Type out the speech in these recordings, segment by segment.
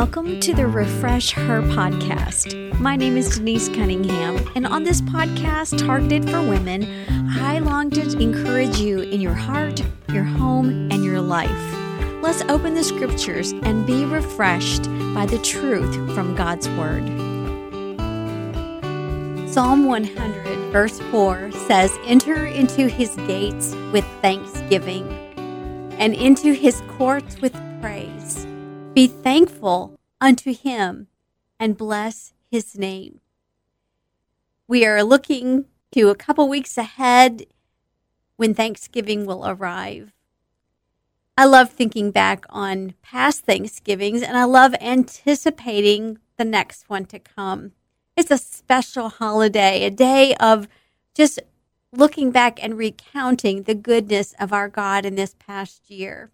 Welcome to the Refresh Her podcast. My name is Denise Cunningham, and on this podcast, targeted for women, I long to encourage you in your heart, your home, and your life. Let's open the scriptures and be refreshed by the truth from God's Word. Psalm 100, verse 4 says, Enter into his gates with thanksgiving and into his courts with praise. Be thankful unto him and bless his name. We are looking to a couple weeks ahead when Thanksgiving will arrive. I love thinking back on past Thanksgivings and I love anticipating the next one to come. It's a special holiday, a day of just looking back and recounting the goodness of our God in this past year.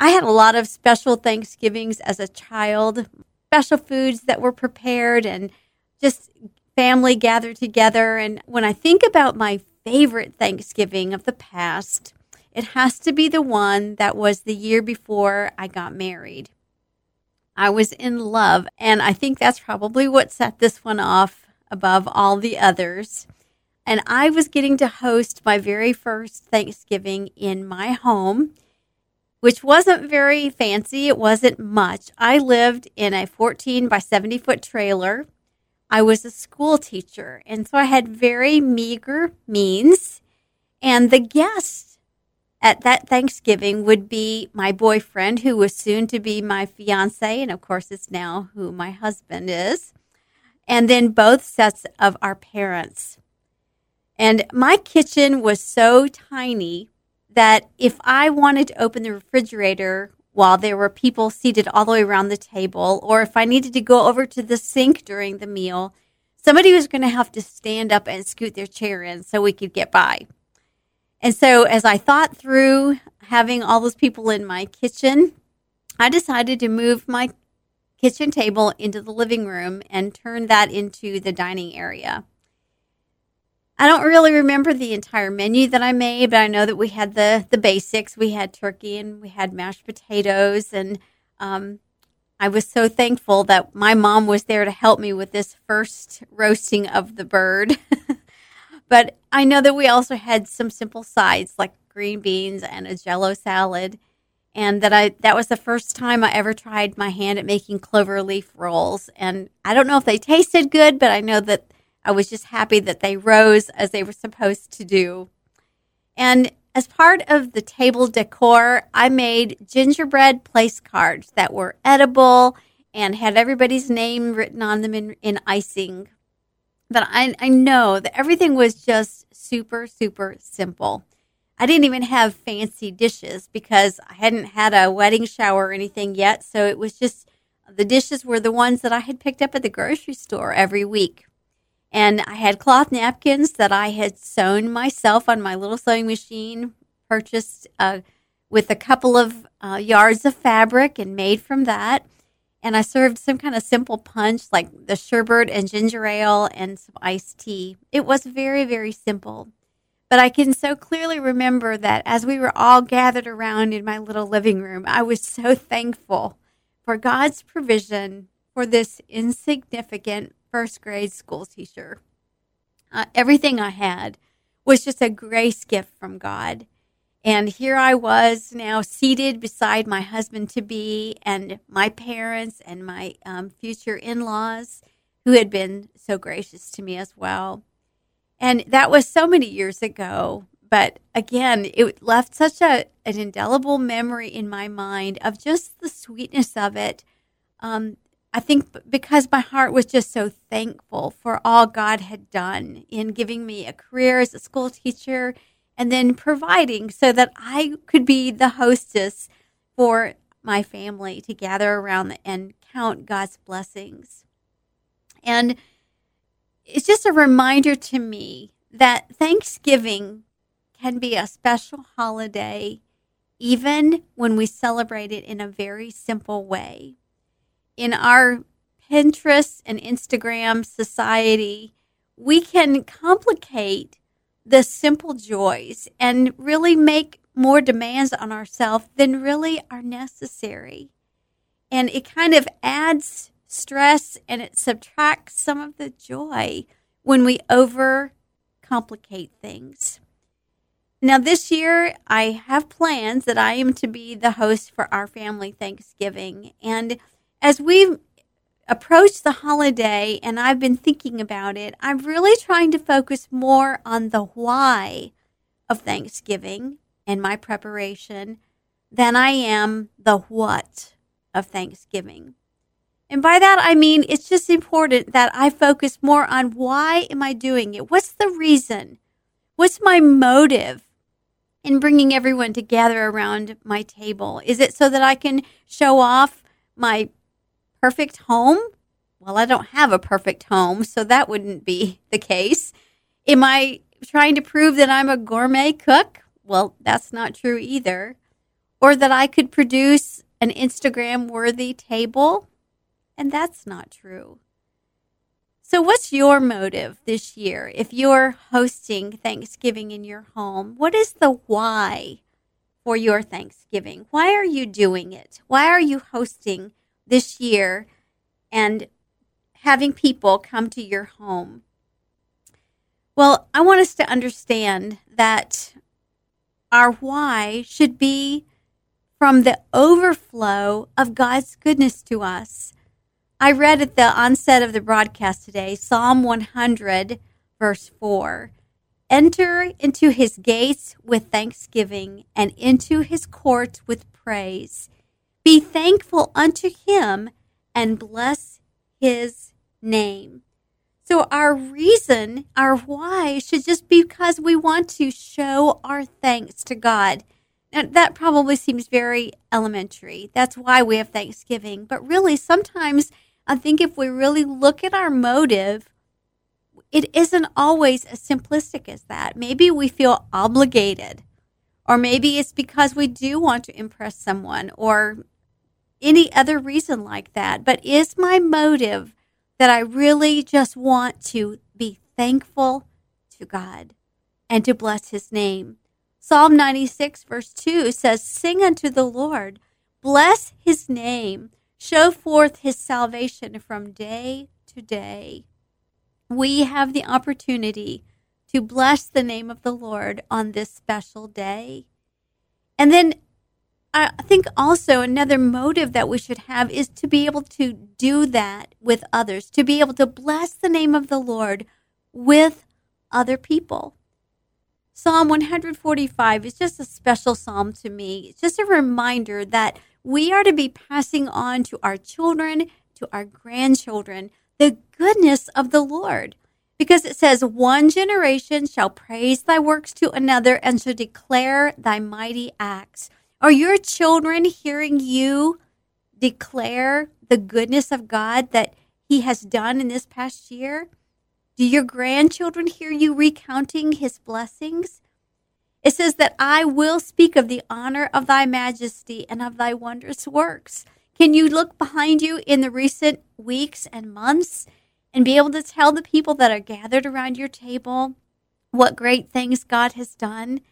I had a lot of special Thanksgivings as a child, special foods that were prepared and just family gathered together. And when I think about my favorite Thanksgiving of the past, it has to be the one that was the year before I got married. I was in love, and I think that's probably what set this one off above all the others. And I was getting to host my very first Thanksgiving in my home which wasn't very fancy. It wasn't much. I lived in a 14 by 70 foot trailer. I was a school teacher, and so I had very meager means. And the guests at that Thanksgiving would be my boyfriend, who was soon to be my fiance, and of course, it's now who my husband is, and then both sets of our parents. And my kitchen was so tiny that if I wanted to open the refrigerator while there were people seated all the way around the table, or if I needed to go over to the sink during the meal, somebody was going to have to stand up and scoot their chair in so we could get by. And so, as I thought through having all those people in my kitchen, I decided to move my kitchen table into the living room and turn that into the dining area. I don't really remember the entire menu that I made, but I know that we had the the basics. We had turkey and we had mashed potatoes, and um, I was so thankful that my mom was there to help me with this first roasting of the bird. but I know that we also had some simple sides like green beans and a Jello salad, and that I that was the first time I ever tried my hand at making clover leaf rolls. And I don't know if they tasted good, but I know that I was just happy that they rose as they were supposed to do. And as part of the table decor, I made gingerbread place cards that were edible and had everybody's name written on them in, in icing. But I, I know that everything was just super, super simple. I didn't even have fancy dishes because I hadn't had a wedding shower or anything yet. So it was just the dishes were the ones that I had picked up at the grocery store every week. And I had cloth napkins that I had sewn myself on my little sewing machine, purchased uh, with a couple of uh, yards of fabric and made from that. And I served some kind of simple punch like the sherbet and ginger ale and some iced tea. It was very, very simple. But I can so clearly remember that as we were all gathered around in my little living room, I was so thankful for God's provision for this insignificant first grade school teacher. Uh, everything I had was just a grace gift from God. And here I was now seated beside my husband to be and my parents and my um, future in laws who had been so gracious to me as well. And that was so many years ago. But again, it left such a, an indelible memory in my mind of just the sweetness of it. Um, I think because my heart was just so thankful for all God had done in giving me a career as a school teacher and then providing so that I could be the hostess for my family to gather around and count God's blessings. And it's just a reminder to me that Thanksgiving can be a special holiday even when we celebrate it in a very simple way in our Pinterest and Instagram society, we can complicate the simple joys and really make more demands on ourselves than really are necessary. and it kind of adds stress and it subtracts some of the joy when we overcomplicate things. Now, this year, I have plans that I am to be the host for our family Thanksgiving. And as we approach the holiday and I've been thinking about it, I'm really trying to focus more on the why of Thanksgiving and my preparation than I am the what of Thanksgiving. And by that, I mean it's just important that I focus more on why am I doing it? What's the reason? What's my motive in bringing everyone together around my table? Is it so that I can show off my perfect home? Well, I don't have a perfect home, so that wouldn't be the case. Am I trying to prove that I'm a gourmet cook? Well, that's not true either. Or that I could produce an Instagram worthy table? And that's not true. So, what's your motive this year if you're hosting Thanksgiving in your home? What is the why for your Thanksgiving? Why are you doing it? Why are you hosting this year and having people come to your home? Well, I want us to understand that our why should be from the overflow of God's goodness to us. I read at the onset of the broadcast today Psalm 100, verse 4. Enter into his gates with thanksgiving and into his courts with praise. Be thankful unto him and bless his name. So, our reason, our why, should just be because we want to show our thanks to God. And that probably seems very elementary. That's why we have Thanksgiving. But really, sometimes I think if we really look at our motive, it isn't always as simplistic as that. Maybe we feel obligated, or maybe it's because we do want to impress someone, or any other reason like that. But is my motive that I really just want to be thankful to God and to bless his name? Psalm 96, verse 2 says, Sing unto the Lord, bless his name, show forth his salvation from day to day. We have the opportunity to bless the name of the Lord on this special day. And then I think also another motive that we should have is to be able to do that with others, to be able to bless the name of the Lord with other people. Psalm 145 is just a special psalm to me. It's just a reminder that we are to be passing on to our children, to our grandchildren, the goodness of the Lord. Because it says, One generation shall praise thy works to another and shall declare thy mighty acts. Are your children hearing you declare the goodness of God that He has done in this past year? Do your grandchildren hear you recounting His blessings? It says that I will speak of the honor of thy majesty and of thy wondrous works. Can you look behind you in the recent weeks and months and be able to tell the people that are gathered around your table what great things God has done?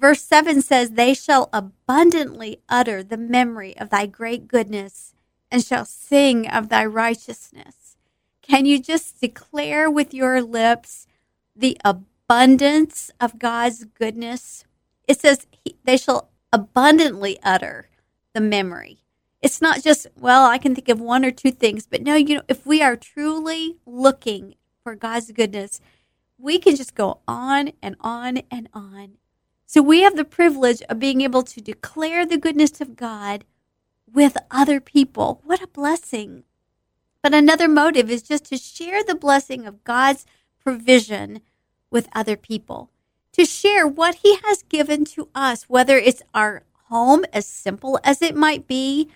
Verse 7 says, They shall abundantly utter the memory of thy great goodness and shall sing of thy righteousness. Can you just declare with your lips the abundance of God's goodness? It says, They shall abundantly utter the memory. It's not just, well, I can think of one or two things, but no, you know, if we are truly looking for God's goodness, we can just go on and on and on so we have the privilege of being able to declare the goodness of God with other people. What a blessing. But another motive is just to share the blessing of God's provision with other people, to share what He has given to us, whether it's our home, as simple as it might be,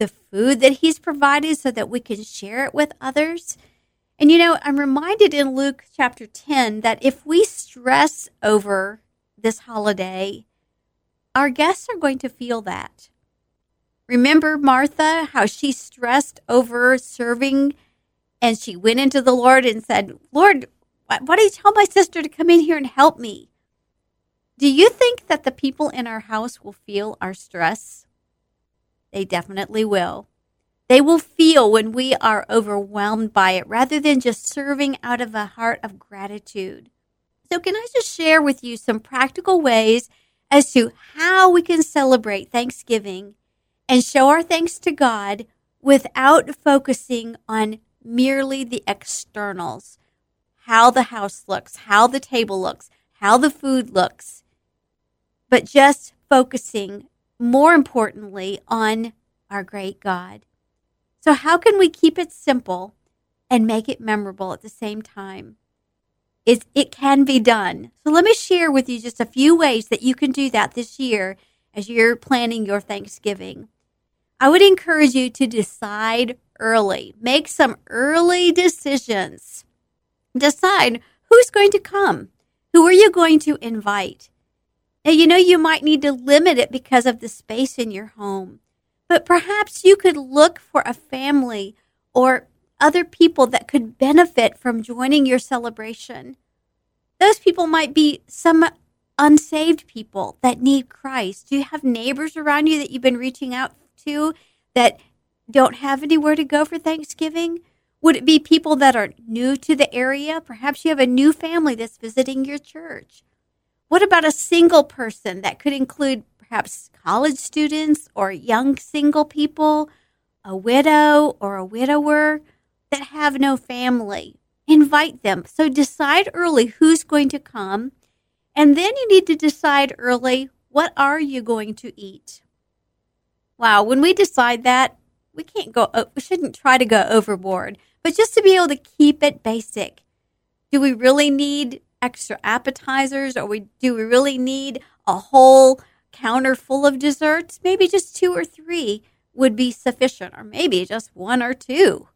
the food that He's provided so that we can share it with others. And you know, I'm reminded in Luke chapter 10 that if we stress over this holiday, our guests are going to feel that. Remember Martha, how she stressed over serving and she went into the Lord and said, Lord, why don't you tell my sister to come in here and help me? Do you think that the people in our house will feel our stress? They definitely will. they will feel when we are overwhelmed by it rather than just serving out of a heart of gratitude. So, can I just share with you some practical ways as to how we can celebrate Thanksgiving and show our thanks to God without focusing on merely the externals how the house looks, how the table looks, how the food looks, but just focusing more importantly on our great God. So, how can we keep it simple and make it memorable at the same time? It's, it can be done. So, let me share with you just a few ways that you can do that this year as you're planning your Thanksgiving. I would encourage you to decide early, make some early decisions. Decide who's going to come, who are you going to invite. Now, you know, you might need to limit it because of the space in your home, but perhaps you could look for a family or other people that could benefit from joining your celebration. Those people might be some unsaved people that need Christ. Do you have neighbors around you that you've been reaching out to that don't have anywhere to go for Thanksgiving? Would it be people that are new to the area? Perhaps you have a new family that's visiting your church. What about a single person that could include perhaps college students or young single people, a widow or a widower that have no family? Invite them. So decide early who's going to come. And then you need to decide early what are you going to eat? Wow, when we decide that, we can't go uh, we shouldn't try to go overboard, but just to be able to keep it basic. Do we really need extra appetizers or we do we really need a whole counter full of desserts? Maybe just two or three would be sufficient or maybe just one or two.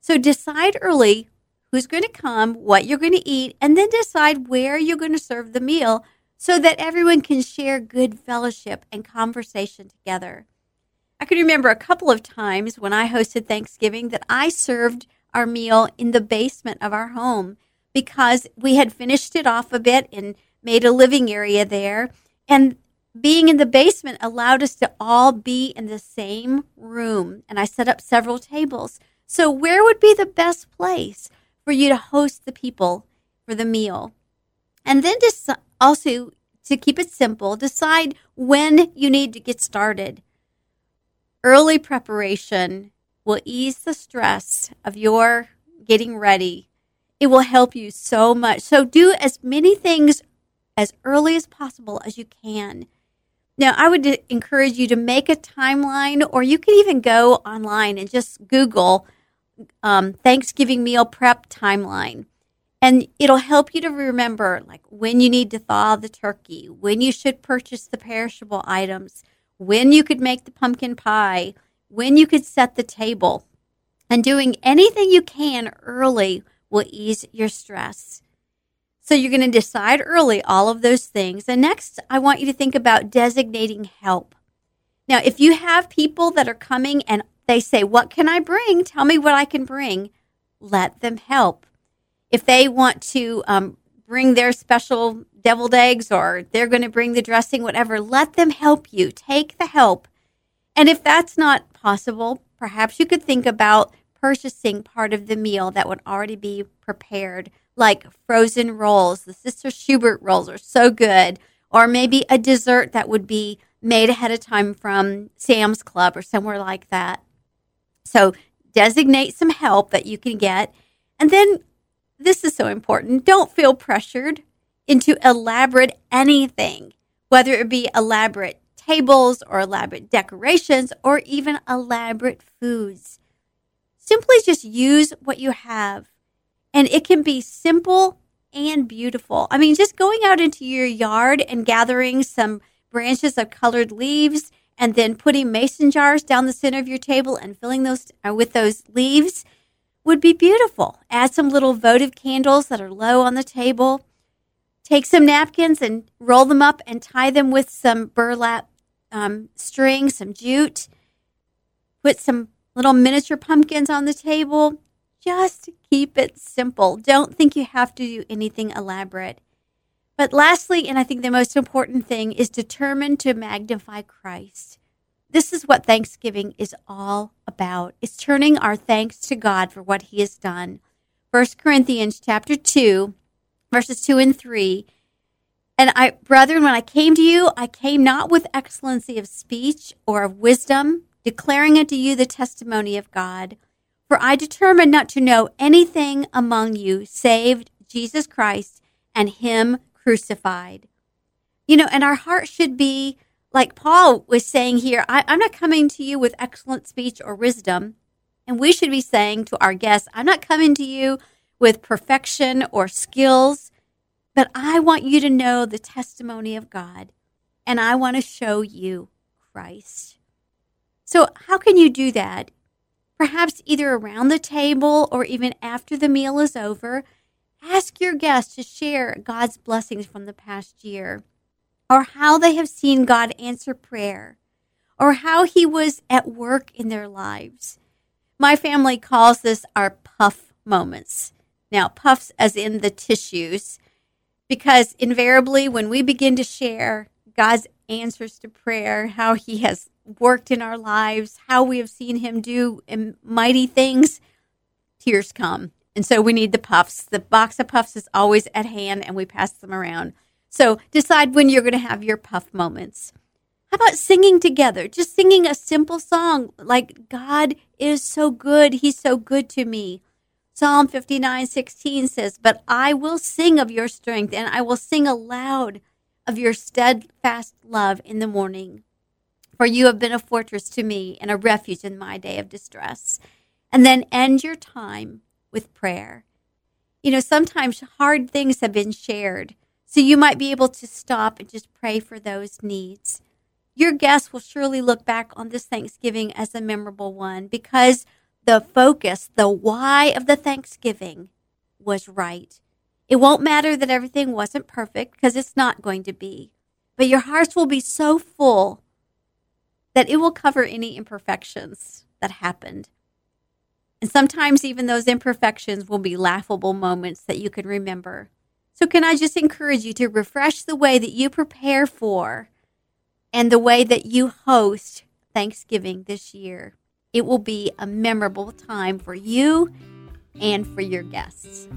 So decide early who's going to come, what you're going to eat, and then decide where you're going to serve the meal so that everyone can share good fellowship and conversation together. I can remember a couple of times when I hosted Thanksgiving that I served our meal in the basement of our home because we had finished it off a bit and made a living area there. And being in the basement allowed us to all be in the same room. And I set up several tables. So, where would be the best place for you to host the people for the meal? And then just also to keep it simple, decide when you need to get started. Early preparation will ease the stress of your getting ready it will help you so much. So do as many things as early as possible as you can. Now, I would encourage you to make a timeline, or you can even go online and just Google um, Thanksgiving meal prep timeline. And it'll help you to remember like when you need to thaw the turkey, when you should purchase the perishable items, when you could make the pumpkin pie, when you could set the table, and doing anything you can early will ease your stress. So you're going to decide early all of those things. And next, I want you to think about designating help. Now, if you have people that are coming and they say, What can I bring? Tell me what I can bring. Let them help. If they want to um, bring their special deviled eggs or they're going to bring the dressing, whatever, let them help you. Take the help. And if that's not possible, perhaps you could think about purchasing part of the meal that would already be prepared, like frozen rolls. The Sister Schubert rolls are so good. Or maybe a dessert that would be made ahead of time from Sam's Club or somewhere like that. So designate some help that you can get. And then this is so important don't feel pressured into elaborate anything, whether it be elaborate tables or elaborate decorations or even elaborate foods simply just use what you have. And it can be simple and beautiful. I mean, just going out into your yard and gathering some branches of colored leaves and then putting mason jars down the center of your table and filling those uh, with those leaves would be beautiful. Add some little votive candles that are low on the table. Take some napkins and roll them up and tie them with some burlap um, string, some jute. Put some little miniature pumpkins on the table. Just keep it simple. Don't think you have to do anything elaborate. But lastly, and I think the most important thing, is determined to magnify Christ. this is what Thanksgiving is all about. It's turning our thanks to God for what he has done. 1 Corinthians chapter 2, verses 2 and 3. And I, brethren, when I came to you, I came not with excellency of speech or of wisdom, declaring unto you the testimony of God. For I determined not to know anything among you save Jesus Christ and Him crucified. You know, and our heart should be like Paul was saying here I, I'm not coming to you with excellent speech or wisdom. And we should be saying to our guests, I'm not coming to you with perfection or skills, but I want you to know the testimony of God and I want to show you Christ. So, how can you do that? Perhaps either around the table or even after the meal is over, ask your guests to share God's blessings from the past year, or how they have seen God answer prayer, or how He was at work in their lives. My family calls this our puff moments. Now, puffs as in the tissues, because invariably when we begin to share God's answers to prayer, how He has worked in our lives, how we have seen Him do mighty things, tears come. And so we need the puffs. The box of puffs is always at hand and we pass them around. So decide when you're going to have your puff moments. How about singing together? Just singing a simple song like, God is so good. He's so good to me. Psalm 59 16 says, But I will sing of your strength, and I will sing aloud of your steadfast love in the morning. For you have been a fortress to me and a refuge in my day of distress. And then end your time with prayer. You know, sometimes hard things have been shared, so you might be able to stop and just pray for those needs. Your guests will surely look back on this Thanksgiving as a memorable one because the focus, the why of the Thanksgiving was right. It won't matter that everything wasn't perfect because it's not going to be, but your hearts will be so full that it will cover any imperfections that happened. And sometimes even those imperfections will be laughable moments that you can remember. So, can I just encourage you to refresh the way that you prepare for and the way that you host Thanksgiving this year. It will be a memorable time for you and for your guests.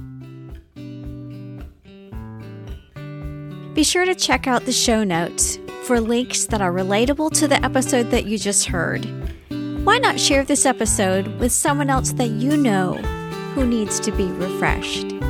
Be sure to check out the show notes for links that are relatable to the episode that you just heard. Why not share this episode with someone else that you know who needs to be refreshed?